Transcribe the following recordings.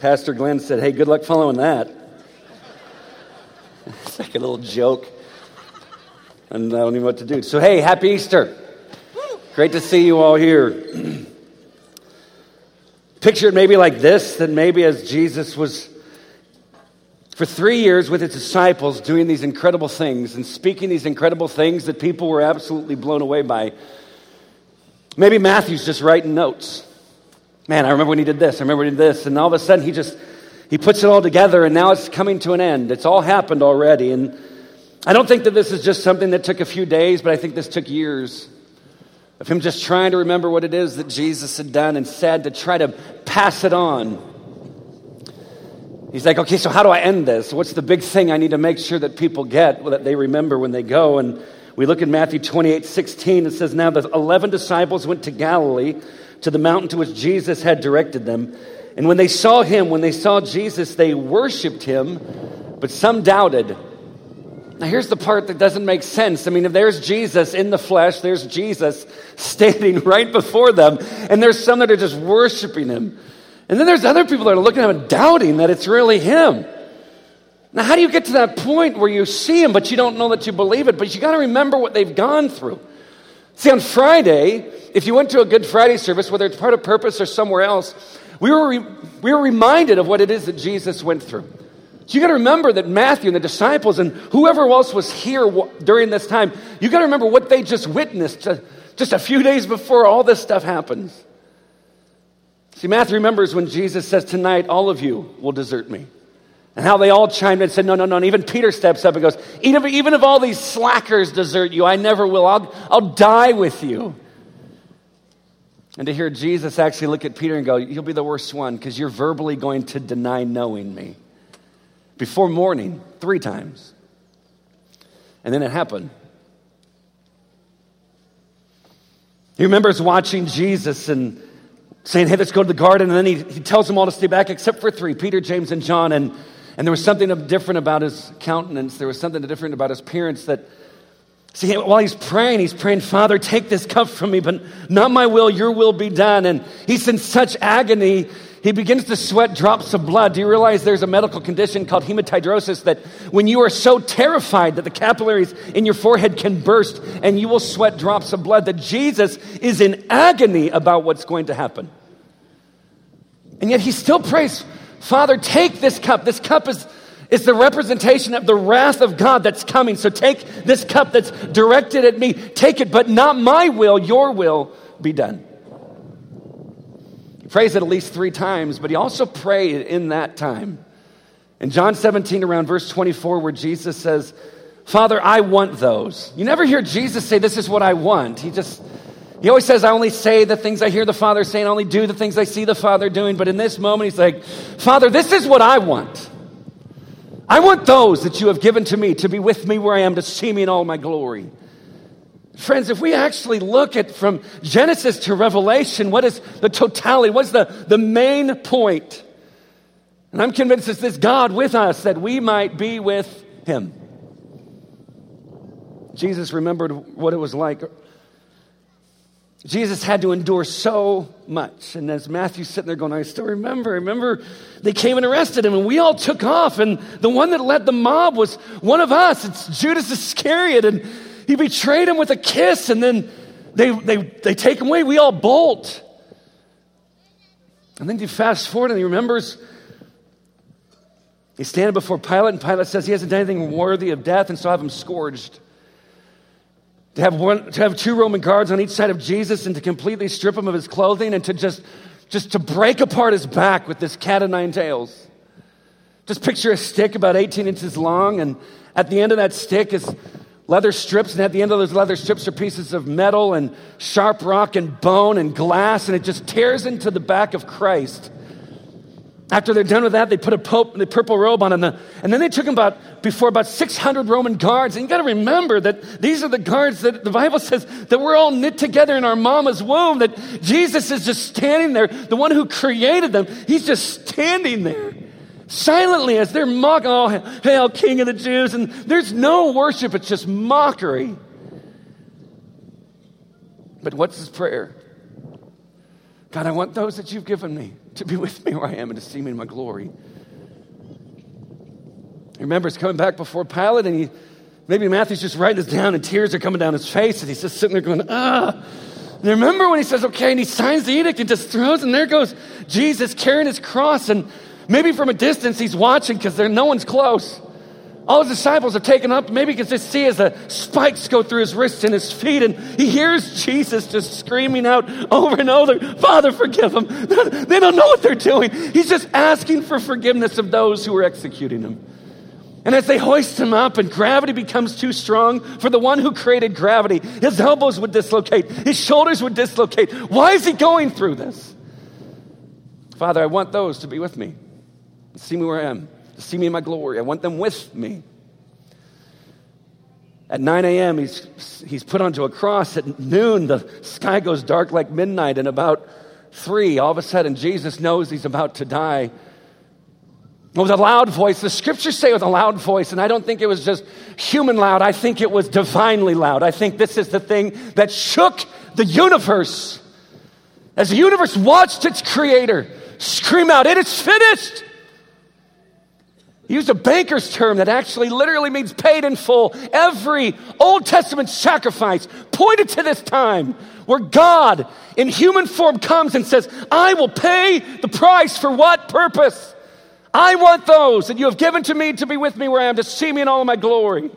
Pastor Glenn said, Hey, good luck following that. it's like a little joke. And I don't even know what to do. So, hey, happy Easter. Great to see you all here. Picture it maybe like this that maybe as Jesus was for three years with his disciples doing these incredible things and speaking these incredible things that people were absolutely blown away by. Maybe Matthew's just writing notes. Man, I remember when he did this, I remember he did this, and all of a sudden he just he puts it all together and now it's coming to an end. It's all happened already. And I don't think that this is just something that took a few days, but I think this took years of him just trying to remember what it is that Jesus had done and said to try to pass it on. He's like, okay, so how do I end this? What's the big thing I need to make sure that people get, that they remember when they go? And we look at Matthew 28 16. It says, Now the 11 disciples went to Galilee, to the mountain to which Jesus had directed them. And when they saw him, when they saw Jesus, they worshiped him, but some doubted. Now, here's the part that doesn't make sense. I mean, if there's Jesus in the flesh, there's Jesus standing right before them, and there's some that are just worshiping him. And then there's other people that are looking at him and doubting that it's really him. Now, how do you get to that point where you see them, but you don't know that you believe it? But you got to remember what they've gone through. See, on Friday, if you went to a Good Friday service, whether it's part of purpose or somewhere else, we were, re- we were reminded of what it is that Jesus went through. So you got to remember that Matthew and the disciples and whoever else was here during this time, you got to remember what they just witnessed uh, just a few days before all this stuff happens. See, Matthew remembers when Jesus says, Tonight, all of you will desert me. And how they all chimed in and said, No, no, no. And even Peter steps up and goes, Even if, even if all these slackers desert you, I never will. I'll, I'll die with you. And to hear Jesus actually look at Peter and go, You'll be the worst one because you're verbally going to deny knowing me before morning three times. And then it happened. He remembers watching Jesus and saying, Hey, let's go to the garden. And then he, he tells them all to stay back except for three Peter, James, and John. And, and there was something different about his countenance. There was something different about his appearance that, see, while he's praying, he's praying, Father, take this cup from me, but not my will, your will be done. And he's in such agony he begins to sweat drops of blood. Do you realize there's a medical condition called hematidrosis that when you are so terrified that the capillaries in your forehead can burst and you will sweat drops of blood, that Jesus is in agony about what's going to happen? And yet he still prays, Father, take this cup. This cup is, is the representation of the wrath of God that's coming. So take this cup that's directed at me. Take it, but not my will, your will be done He prays it at least three times, but he also prayed in that time. In John 17, around verse 24, where Jesus says, Father, I want those. You never hear Jesus say, This is what I want. He just, he always says, I only say the things I hear the Father saying, I only do the things I see the Father doing. But in this moment, he's like, Father, this is what I want. I want those that you have given to me to be with me where I am, to see me in all my glory. Friends, if we actually look at from Genesis to Revelation, what is the totality? What's the, the main point? And I'm convinced it's this God with us that we might be with Him. Jesus remembered what it was like. Jesus had to endure so much. And as Matthew's sitting there going, I still remember, I remember they came and arrested him and we all took off. And the one that led the mob was one of us. It's Judas Iscariot. And he betrayed him with a kiss, and then they, they, they take him away. We all bolt. And then you fast forward, and he remembers he's standing before Pilate, and Pilate says he hasn't done anything worthy of death, and so I have him scourged. To have, one, to have two Roman guards on each side of Jesus and to completely strip him of his clothing and to just, just to break apart his back with this cat o' nine tails. Just picture a stick about 18 inches long, and at the end of that stick is leather strips, and at the end of those leather strips are pieces of metal and sharp rock and bone and glass, and it just tears into the back of Christ. After they're done with that, they put a pope, the purple robe on him, and then they took him about before about 600 Roman guards. And you got to remember that these are the guards that the Bible says that we're all knit together in our mama's womb. That Jesus is just standing there, the one who created them. He's just standing there silently as they're mocking, oh, hail, King of the Jews. And there's no worship, it's just mockery. But what's his prayer? God, I want those that you've given me to be with me where I am and to see me in my glory. He remembers coming back before Pilate, and he maybe Matthew's just writing this down, and tears are coming down his face, and he's just sitting there going, ah. And remember when he says, okay, and he signs the edict and just throws, and there goes Jesus carrying his cross, and maybe from a distance he's watching because no one's close. All his disciples are taken up. Maybe he can just see as the spikes go through his wrists and his feet, and he hears Jesus just screaming out over and over, Father, forgive them. They don't know what they're doing. He's just asking for forgiveness of those who are executing him. And as they hoist him up and gravity becomes too strong for the one who created gravity, his elbows would dislocate, his shoulders would dislocate. Why is he going through this? Father, I want those to be with me, see me where I am, to see me in my glory. I want them with me. At 9 a.m., he's, he's put onto a cross. At noon, the sky goes dark like midnight. And about 3, all of a sudden, Jesus knows he's about to die with a loud voice. The scriptures say with a loud voice, and I don't think it was just human loud, I think it was divinely loud. I think this is the thing that shook the universe. As the universe watched its creator scream out, It is finished! He used a banker's term that actually literally means paid in full. Every Old Testament sacrifice pointed to this time where God in human form comes and says, I will pay the price for what purpose? I want those that you have given to me to be with me where I am, to see me in all my glory.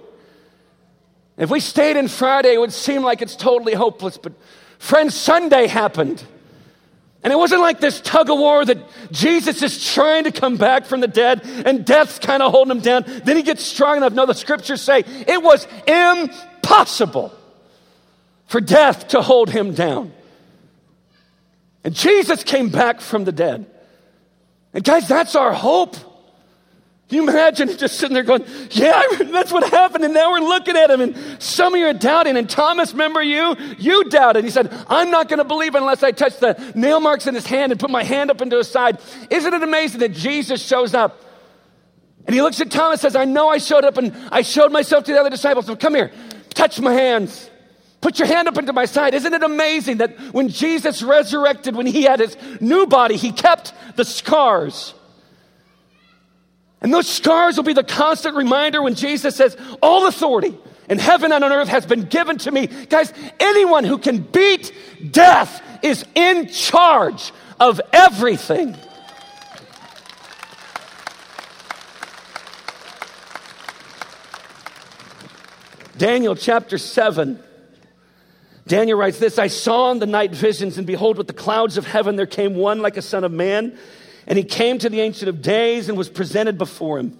If we stayed in Friday, it would seem like it's totally hopeless. But, friends, Sunday happened. And it wasn't like this tug of war that Jesus is trying to come back from the dead and death's kind of holding him down. Then he gets strong enough. No, the scriptures say it was impossible for death to hold him down. And Jesus came back from the dead. And guys, that's our hope. Can you imagine just sitting there going, Yeah, that's what happened. And now we're looking at him. And some of you are doubting. And Thomas, remember you? You doubted. He said, I'm not going to believe unless I touch the nail marks in his hand and put my hand up into his side. Isn't it amazing that Jesus shows up? And he looks at Thomas and says, I know I showed up and I showed myself to the other disciples. So come here, touch my hands. Put your hand up into my side. Isn't it amazing that when Jesus resurrected, when he had his new body, he kept the scars? And those scars will be the constant reminder when Jesus says, All authority in heaven and on earth has been given to me. Guys, anyone who can beat death is in charge of everything. Daniel chapter 7. Daniel writes this I saw in the night visions, and behold, with the clouds of heaven there came one like a son of man, and he came to the Ancient of Days and was presented before him.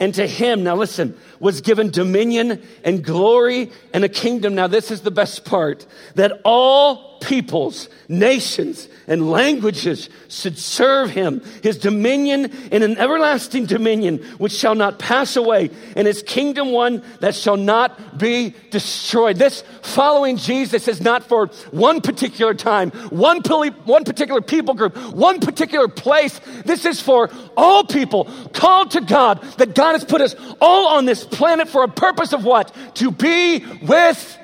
And to him, now listen, was given dominion and glory and a kingdom. Now, this is the best part that all peoples, nations, and languages should serve him. His dominion in an everlasting dominion which shall not pass away, and his kingdom one that shall not be destroyed. This following Jesus is not for one particular time, one, one particular people group, one particular place. This is for all people called to God, that God has put us all on this planet for a purpose of what? To be with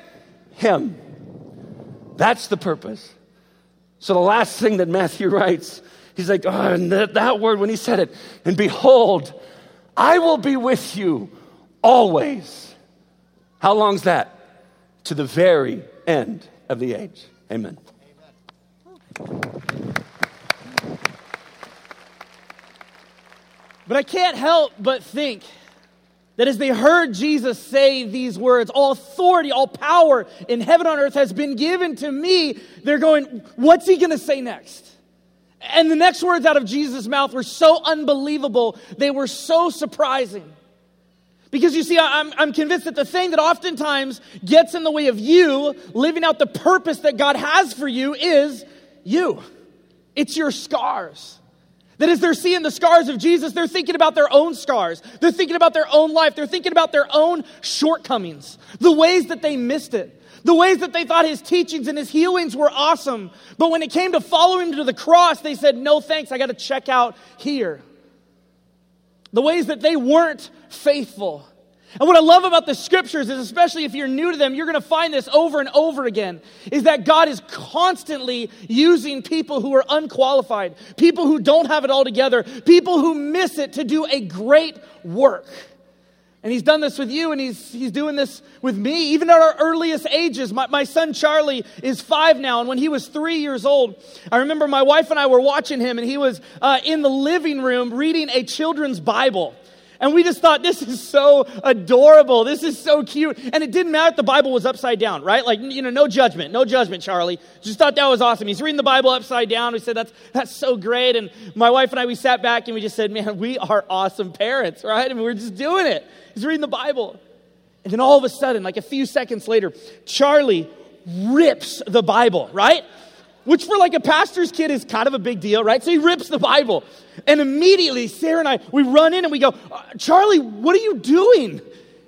him. That's the purpose. So the last thing that Matthew writes, he's like, oh, and that, that word when he said it, and behold, I will be with you always. How long's that? To the very end of the age. Amen. But I can't help but think that as they heard Jesus say these words, all authority, all power in heaven on earth has been given to me, they're going, what's he going to say next? And the next words out of Jesus' mouth were so unbelievable, they were so surprising. Because you see, I'm, I'm convinced that the thing that oftentimes gets in the way of you living out the purpose that God has for you is you. It's your scars. That as they're seeing the scars of Jesus, they're thinking about their own scars. They're thinking about their own life. They're thinking about their own shortcomings, the ways that they missed it, the ways that they thought his teachings and his healings were awesome. But when it came to follow him to the cross, they said, no thanks, I got to check out here. The ways that they weren't faithful. And what I love about the scriptures is, especially if you're new to them, you're going to find this over and over again, is that God is constantly using people who are unqualified, people who don't have it all together, people who miss it to do a great work. And he's done this with you, and he's, he's doing this with me, even at our earliest ages. My, my son Charlie is five now, and when he was three years old, I remember my wife and I were watching him, and he was uh, in the living room reading a children's Bible. And we just thought, this is so adorable. This is so cute. And it didn't matter if the Bible was upside down, right? Like, you know, no judgment, no judgment, Charlie. Just thought that was awesome. He's reading the Bible upside down. We said, that's, that's so great. And my wife and I, we sat back and we just said, man, we are awesome parents, right? Mean, we're just doing it. He's reading the Bible. And then all of a sudden, like a few seconds later, Charlie rips the Bible, right? Which for like a pastor's kid is kind of a big deal, right? So he rips the Bible. And immediately, Sarah and I, we run in and we go, uh, Charlie, what are you doing?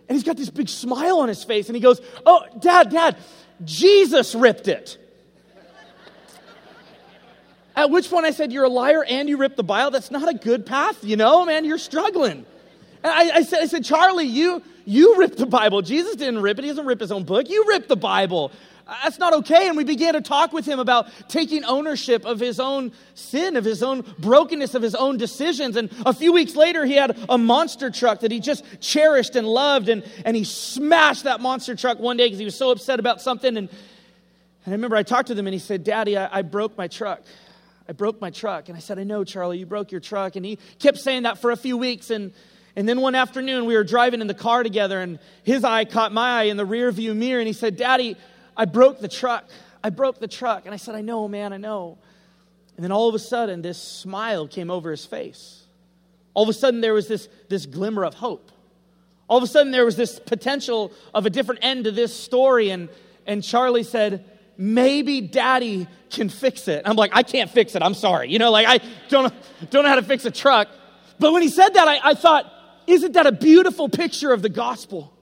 And he's got this big smile on his face and he goes, Oh, dad, dad, Jesus ripped it. At which point I said, You're a liar and you ripped the Bible. That's not a good path, you know, man. You're struggling. And I, I, said, I said, Charlie, you, you ripped the Bible. Jesus didn't rip it. He doesn't rip his own book. You ripped the Bible. That's not okay. And we began to talk with him about taking ownership of his own sin, of his own brokenness, of his own decisions. And a few weeks later, he had a monster truck that he just cherished and loved. And, and he smashed that monster truck one day because he was so upset about something. And, and I remember I talked to him and he said, Daddy, I, I broke my truck. I broke my truck. And I said, I know, Charlie, you broke your truck. And he kept saying that for a few weeks. And and then one afternoon, we were driving in the car together, and his eye caught my eye in the rear view mirror, and he said, Daddy, I broke the truck. I broke the truck. And I said, I know, man, I know. And then all of a sudden, this smile came over his face. All of a sudden, there was this, this glimmer of hope. All of a sudden, there was this potential of a different end to this story. And, and Charlie said, Maybe daddy can fix it. I'm like, I can't fix it. I'm sorry. You know, like, I don't, don't know how to fix a truck. But when he said that, I, I thought, isn't that a beautiful picture of the gospel?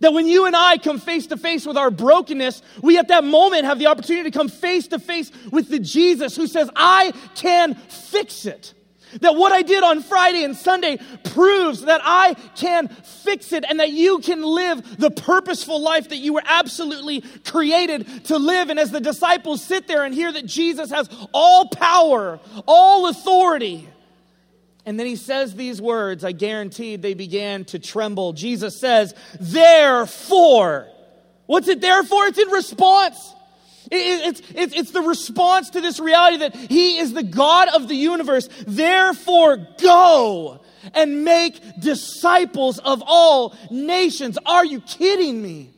That when you and I come face to face with our brokenness, we at that moment have the opportunity to come face to face with the Jesus who says, I can fix it. That what I did on Friday and Sunday proves that I can fix it and that you can live the purposeful life that you were absolutely created to live. And as the disciples sit there and hear that Jesus has all power, all authority, and then he says these words. I guaranteed they began to tremble. Jesus says, Therefore. What's it there for? It's in response. It's, it's, it's the response to this reality that He is the God of the universe. Therefore, go and make disciples of all nations. Are you kidding me?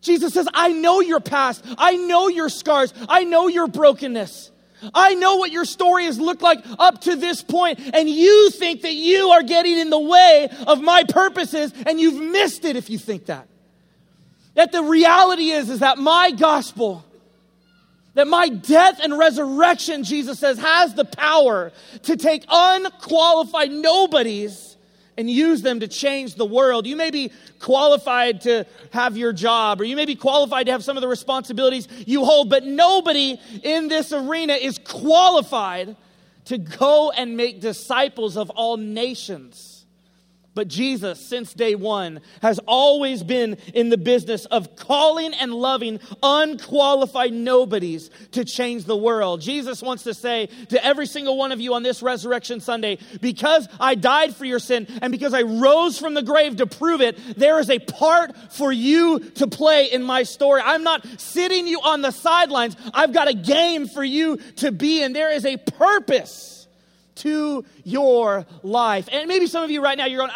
Jesus says, I know your past. I know your scars. I know your brokenness. I know what your story has looked like up to this point, and you think that you are getting in the way of my purposes, and you've missed it if you think that. That the reality is, is that my gospel, that my death and resurrection, Jesus says, has the power to take unqualified nobodies and use them to change the world. You may be qualified to have your job, or you may be qualified to have some of the responsibilities you hold, but nobody in this arena is qualified to go and make disciples of all nations. But Jesus, since day one, has always been in the business of calling and loving unqualified nobodies to change the world. Jesus wants to say to every single one of you on this Resurrection Sunday, because I died for your sin and because I rose from the grave to prove it, there is a part for you to play in my story. I'm not sitting you on the sidelines. I've got a game for you to be in. There is a purpose to your life. And maybe some of you right now, you're going,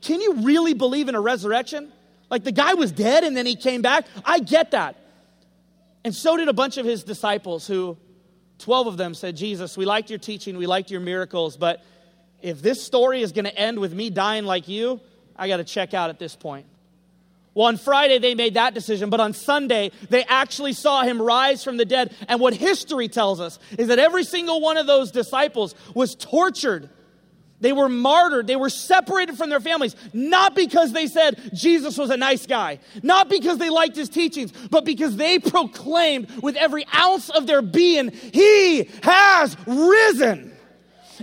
can you really believe in a resurrection? Like the guy was dead and then he came back. I get that. And so did a bunch of his disciples who, 12 of them said, Jesus, we liked your teaching, we liked your miracles, but if this story is going to end with me dying like you, I got to check out at this point. Well, on Friday, they made that decision, but on Sunday, they actually saw him rise from the dead. And what history tells us is that every single one of those disciples was tortured. They were martyred. They were separated from their families, not because they said Jesus was a nice guy, not because they liked his teachings, but because they proclaimed with every ounce of their being, He has risen.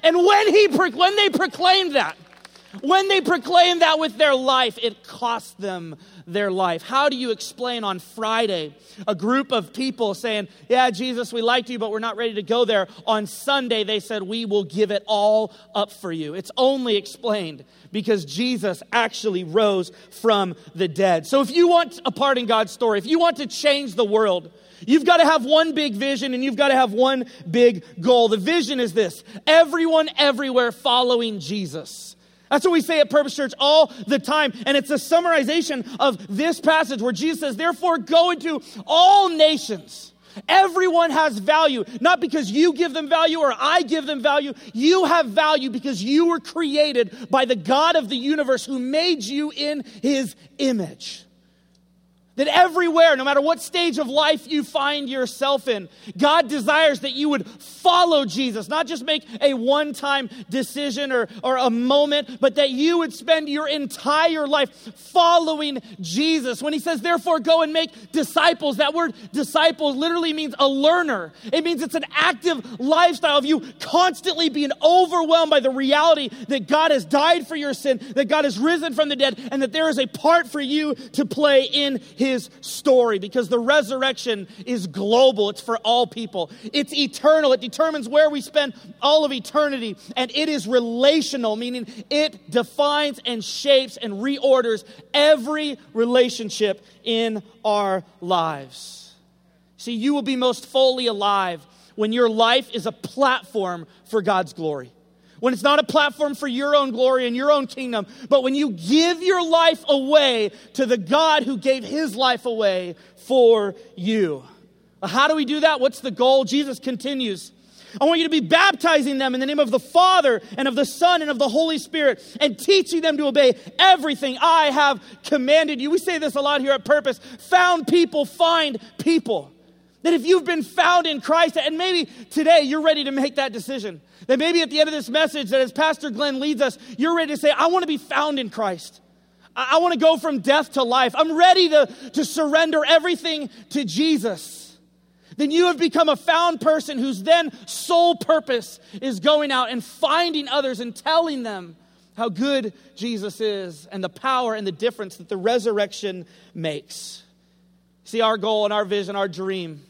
And when, he, when they proclaimed that, When they proclaim that with their life, it cost them their life. How do you explain on Friday a group of people saying, Yeah, Jesus, we liked you, but we're not ready to go there? On Sunday, they said, We will give it all up for you. It's only explained because Jesus actually rose from the dead. So if you want a part in God's story, if you want to change the world, You've got to have one big vision and you've got to have one big goal. The vision is this everyone everywhere following Jesus. That's what we say at Purpose Church all the time. And it's a summarization of this passage where Jesus says, Therefore, go into all nations. Everyone has value, not because you give them value or I give them value. You have value because you were created by the God of the universe who made you in his image. That everywhere, no matter what stage of life you find yourself in, God desires that you would follow Jesus, not just make a one time decision or, or a moment, but that you would spend your entire life following Jesus. When he says, therefore, go and make disciples, that word disciple literally means a learner. It means it's an active lifestyle of you constantly being overwhelmed by the reality that God has died for your sin, that God has risen from the dead, and that there is a part for you to play in his his story because the resurrection is global. It's for all people. It's eternal. It determines where we spend all of eternity. And it is relational, meaning it defines and shapes and reorders every relationship in our lives. See, you will be most fully alive when your life is a platform for God's glory when it's not a platform for your own glory and your own kingdom, but when you give your life away to the God who gave his life away for you. How do we do that? What's the goal? Jesus continues. I want you to be baptizing them in the name of the Father and of the Son and of the Holy Spirit and teaching them to obey everything I have commanded you. We say this a lot here at Purpose. Found people find people. That if you've been found in Christ, and maybe today you're ready to make that decision, that maybe at the end of this message, that as Pastor Glenn leads us, you're ready to say, I want to be found in Christ. I, I want to go from death to life. I'm ready to, to surrender everything to Jesus. Then you have become a found person whose then sole purpose is going out and finding others and telling them how good Jesus is and the power and the difference that the resurrection makes. See, our goal and our vision, our dream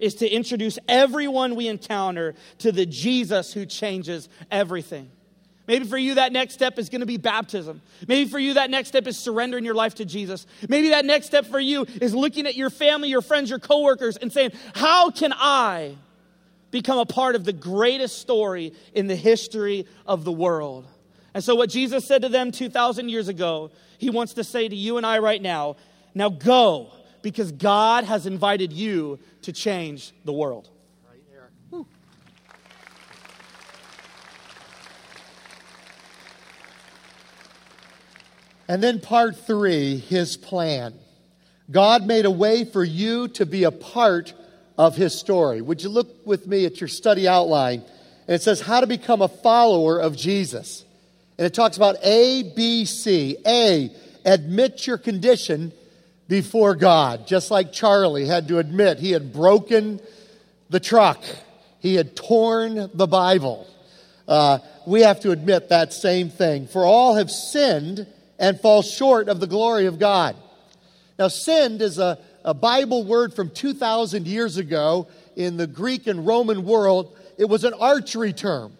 is to introduce everyone we encounter to the Jesus who changes everything. Maybe for you, that next step is going to be baptism. Maybe for you, that next step is surrendering your life to Jesus. Maybe that next step for you is looking at your family, your friends, your coworkers, and saying, How can I become a part of the greatest story in the history of the world? And so, what Jesus said to them 2,000 years ago, he wants to say to you and I right now now go because God has invited you to change the world. And then part three, his plan. God made a way for you to be a part of his story. Would you look with me at your study outline? And it says how to become a follower of Jesus. And it talks about A, B, C. A, admit your condition before God, just like Charlie had to admit he had broken the truck, he had torn the Bible. Uh, we have to admit that same thing. For all have sinned and fall short of the glory of God. Now, sinned is a, a Bible word from 2,000 years ago in the Greek and Roman world. It was an archery term.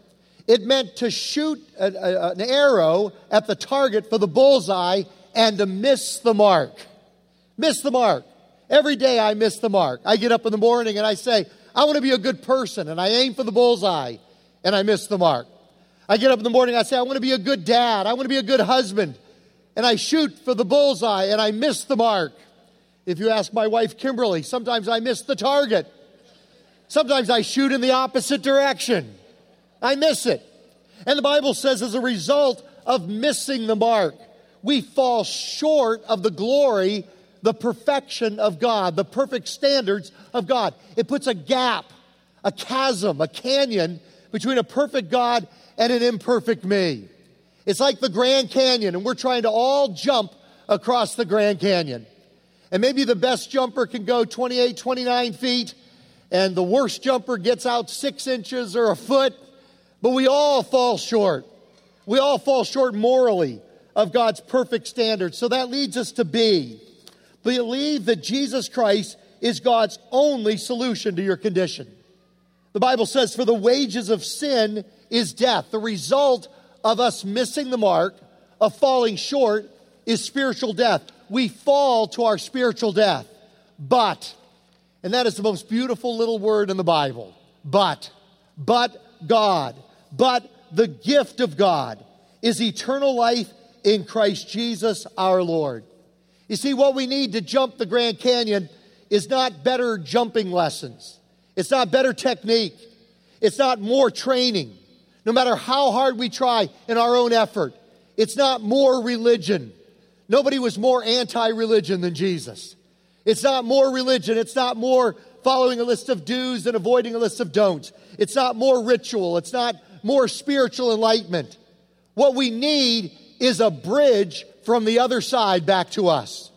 It meant to shoot a, a, an arrow at the target for the bullseye and to miss the mark. Miss the mark. Every day I miss the mark. I get up in the morning and I say, I want to be a good person, and I aim for the bullseye, and I miss the mark. I get up in the morning, I say, I want to be a good dad, I want to be a good husband, and I shoot for the bullseye, and I miss the mark. If you ask my wife Kimberly, sometimes I miss the target. Sometimes I shoot in the opposite direction. I miss it. And the Bible says, as a result of missing the mark, we fall short of the glory the perfection of God, the perfect standards of God. It puts a gap, a chasm, a canyon between a perfect God and an imperfect me. It's like the Grand Canyon, and we're trying to all jump across the Grand Canyon. And maybe the best jumper can go 28, 29 feet, and the worst jumper gets out six inches or a foot, but we all fall short. We all fall short morally of God's perfect standards. So that leads us to B. Believe that Jesus Christ is God's only solution to your condition. The Bible says, For the wages of sin is death. The result of us missing the mark, of falling short, is spiritual death. We fall to our spiritual death. But, and that is the most beautiful little word in the Bible, but, but God, but the gift of God is eternal life in Christ Jesus our Lord. You see, what we need to jump the Grand Canyon is not better jumping lessons. It's not better technique. It's not more training. No matter how hard we try in our own effort, it's not more religion. Nobody was more anti religion than Jesus. It's not more religion. It's not more following a list of do's and avoiding a list of don'ts. It's not more ritual. It's not more spiritual enlightenment. What we need is a bridge from the other side back to us.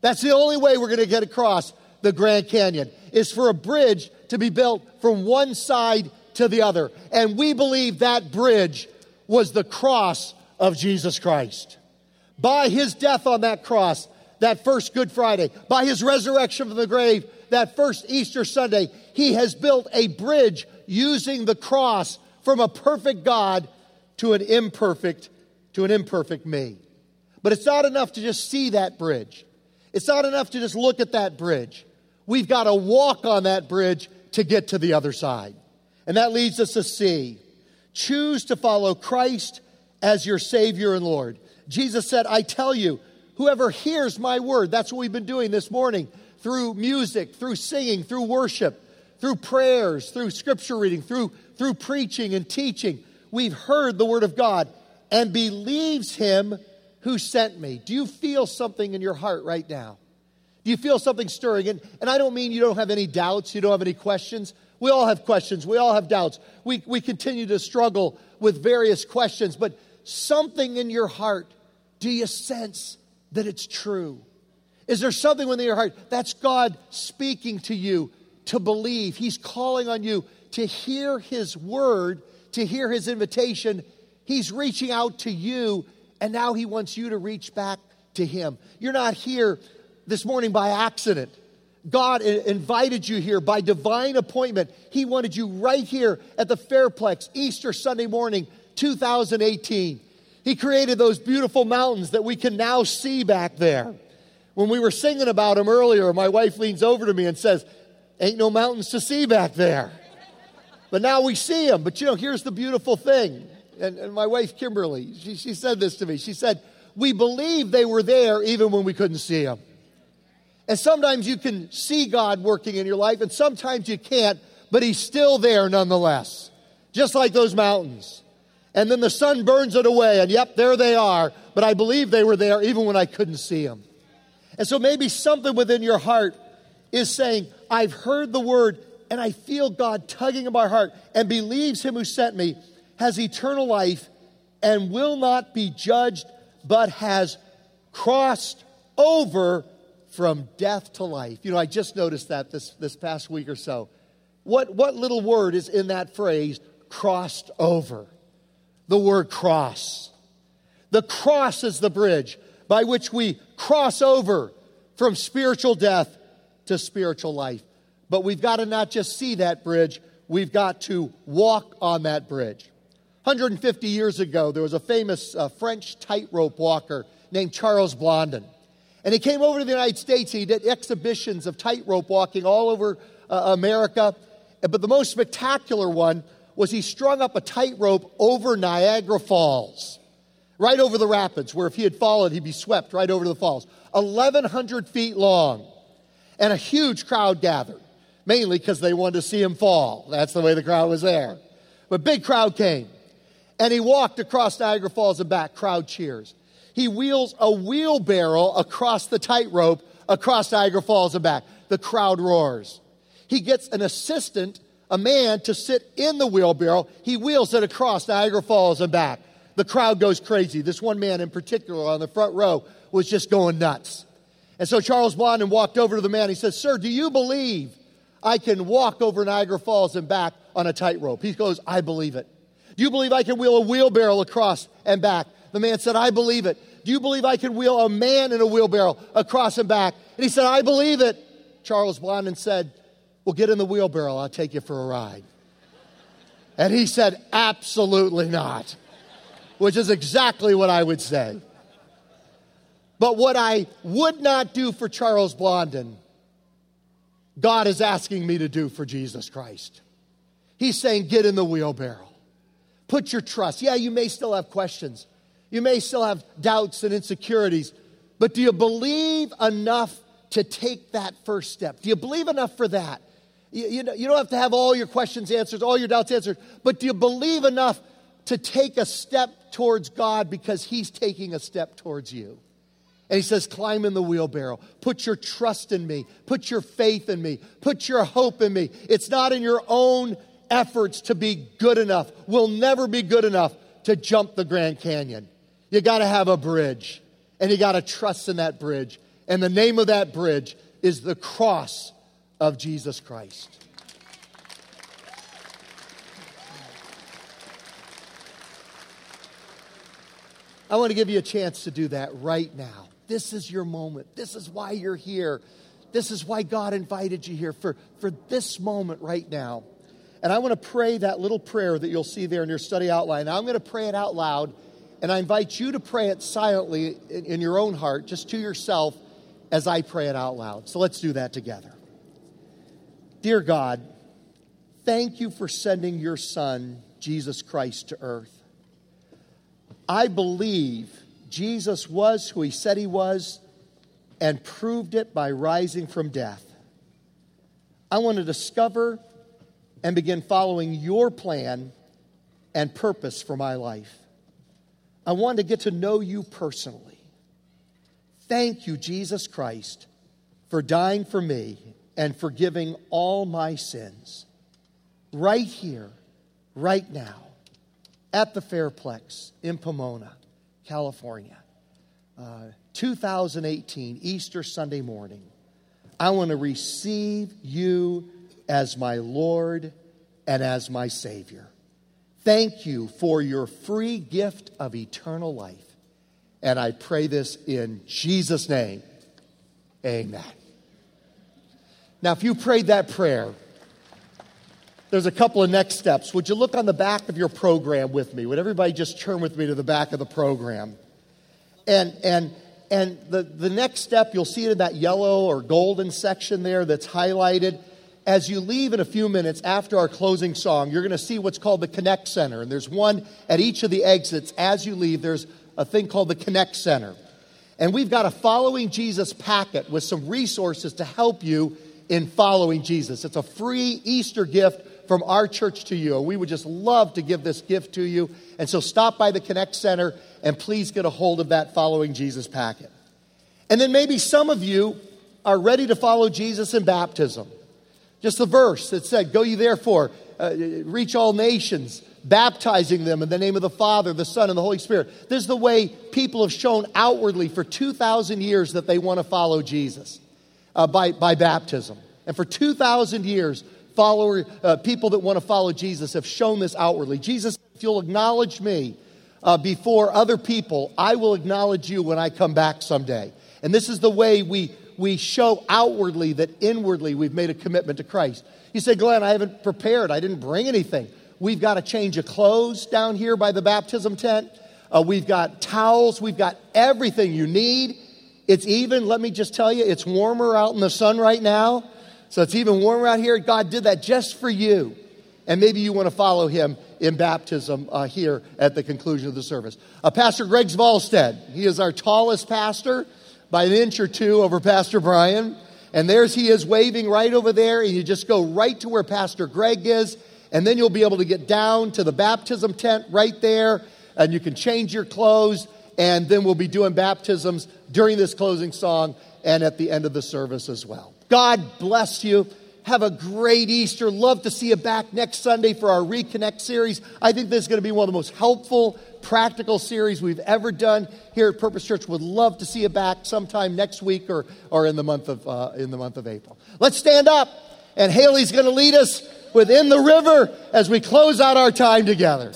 That's the only way we're going to get across the Grand Canyon, is for a bridge to be built from one side to the other. And we believe that bridge was the cross of Jesus Christ. By his death on that cross, that first Good Friday, by his resurrection from the grave, that first Easter Sunday, he has built a bridge using the cross from a perfect God to an imperfect to an imperfect me. But it's not enough to just see that bridge. It's not enough to just look at that bridge. We've got to walk on that bridge to get to the other side. And that leads us to see choose to follow Christ as your Savior and Lord. Jesus said, I tell you, whoever hears my word, that's what we've been doing this morning through music, through singing, through worship, through prayers, through scripture reading, through, through preaching and teaching. We've heard the word of God and believes him who sent me. Do you feel something in your heart right now? Do you feel something stirring? And, and I don't mean you don't have any doubts, you don't have any questions. We all have questions, we all have doubts. We, we continue to struggle with various questions, but something in your heart, do you sense that it's true? Is there something within your heart that's God speaking to you to believe? He's calling on you to hear His word, to hear His invitation. He's reaching out to you, and now He wants you to reach back to Him. You're not here this morning by accident. God invited you here by divine appointment. He wanted you right here at the Fairplex Easter Sunday morning, 2018. He created those beautiful mountains that we can now see back there. When we were singing about them earlier, my wife leans over to me and says, Ain't no mountains to see back there. But now we see them. But you know, here's the beautiful thing. And, and my wife, Kimberly, she, she said this to me. She said, We believe they were there even when we couldn't see them. And sometimes you can see God working in your life, and sometimes you can't, but He's still there nonetheless, just like those mountains. And then the sun burns it away, and yep, there they are, but I believe they were there even when I couldn't see them. And so maybe something within your heart is saying, I've heard the word, and I feel God tugging at my heart, and believes Him who sent me has eternal life and will not be judged, but has crossed over from death to life. You know, I just noticed that this, this past week or so. What, what little word is in that phrase, crossed over? The word cross. The cross is the bridge by which we cross over from spiritual death to spiritual life. But we've got to not just see that bridge, we've got to walk on that bridge. 150 years ago, there was a famous uh, French tightrope walker named Charles Blondin. And he came over to the United States. He did exhibitions of tightrope walking all over uh, America. But the most spectacular one was he strung up a tightrope over Niagara Falls, right over the rapids, where if he had fallen, he'd be swept right over the falls. 1,100 feet long. And a huge crowd gathered, mainly because they wanted to see him fall. That's the way the crowd was there. But big crowd came. And he walked across Niagara Falls and back, crowd cheers he wheels a wheelbarrow across the tightrope across Niagara Falls and back. The crowd roars. He gets an assistant, a man, to sit in the wheelbarrow. He wheels it across Niagara Falls and back. The crowd goes crazy. This one man in particular on the front row was just going nuts. And so Charles Blondin walked over to the man. He says, Sir, do you believe I can walk over Niagara Falls and back on a tightrope? He goes, I believe it. Do you believe I can wheel a wheelbarrow across and back? The man said, I believe it. Do you believe I can wheel a man in a wheelbarrow across and back? And he said, I believe it. Charles Blondin said, Well, get in the wheelbarrow. I'll take you for a ride. And he said, Absolutely not, which is exactly what I would say. But what I would not do for Charles Blondin, God is asking me to do for Jesus Christ. He's saying, Get in the wheelbarrow. Put your trust. Yeah, you may still have questions. You may still have doubts and insecurities, but do you believe enough to take that first step? Do you believe enough for that? You, you, you don't have to have all your questions answered, all your doubts answered, but do you believe enough to take a step towards God because He's taking a step towards you? And he says, Climb in the wheelbarrow. Put your trust in me. Put your faith in me. Put your hope in me. It's not in your own efforts to be good enough. We'll never be good enough to jump the Grand Canyon. You got to have a bridge, and you got to trust in that bridge. And the name of that bridge is the cross of Jesus Christ. I want to give you a chance to do that right now. This is your moment. This is why you're here. This is why God invited you here for, for this moment right now. And I want to pray that little prayer that you'll see there in your study outline. Now, I'm going to pray it out loud, and I invite you to pray it silently in, in your own heart, just to yourself, as I pray it out loud. So let's do that together. Dear God, thank you for sending your Son, Jesus Christ, to earth. I believe Jesus was who he said he was and proved it by rising from death. I want to discover and begin following your plan and purpose for my life. I want to get to know you personally. Thank you, Jesus Christ, for dying for me and forgiving all my sins. Right here, right now, at the Fairplex in Pomona. California. Uh, 2018, Easter Sunday morning. I want to receive you as my Lord and as my Savior. Thank you for your free gift of eternal life. And I pray this in Jesus' name. Amen. Now, if you prayed that prayer, there's a couple of next steps. Would you look on the back of your program with me? Would everybody just turn with me to the back of the program? And, and, and the, the next step, you'll see it in that yellow or golden section there that's highlighted. As you leave in a few minutes after our closing song, you're going to see what's called the Connect Center. And there's one at each of the exits as you leave. There's a thing called the Connect Center. And we've got a Following Jesus packet with some resources to help you in following Jesus. It's a free Easter gift from our church to you. We would just love to give this gift to you. And so stop by the Connect Center and please get a hold of that Following Jesus packet. And then maybe some of you are ready to follow Jesus in baptism. Just the verse that said, Go ye therefore, uh, reach all nations, baptizing them in the name of the Father, the Son, and the Holy Spirit. This is the way people have shown outwardly for 2,000 years that they want to follow Jesus uh, by, by baptism. And for 2,000 years, follower, uh, people that want to follow Jesus have shown this outwardly. Jesus, if you'll acknowledge me uh, before other people, I will acknowledge you when I come back someday. And this is the way we, we show outwardly that inwardly we've made a commitment to Christ. You say, Glenn, I haven't prepared. I didn't bring anything. We've got a change of clothes down here by the baptism tent. Uh, we've got towels. We've got everything you need. It's even, let me just tell you, it's warmer out in the sun right now. So it's even warmer out here. God did that just for you. And maybe you want to follow him in baptism uh, here at the conclusion of the service. Uh, pastor Greg Zvolstead, he is our tallest pastor by an inch or two over Pastor Brian. And there's he is waving right over there, and you just go right to where Pastor Greg is, and then you'll be able to get down to the baptism tent right there, and you can change your clothes, and then we'll be doing baptisms during this closing song and at the end of the service as well. God bless you. Have a great Easter. Love to see you back next Sunday for our Reconnect series. I think this is going to be one of the most helpful, practical series we've ever done here at Purpose Church. Would love to see you back sometime next week or, or in, the month of, uh, in the month of April. Let's stand up, and Haley's going to lead us within the river as we close out our time together.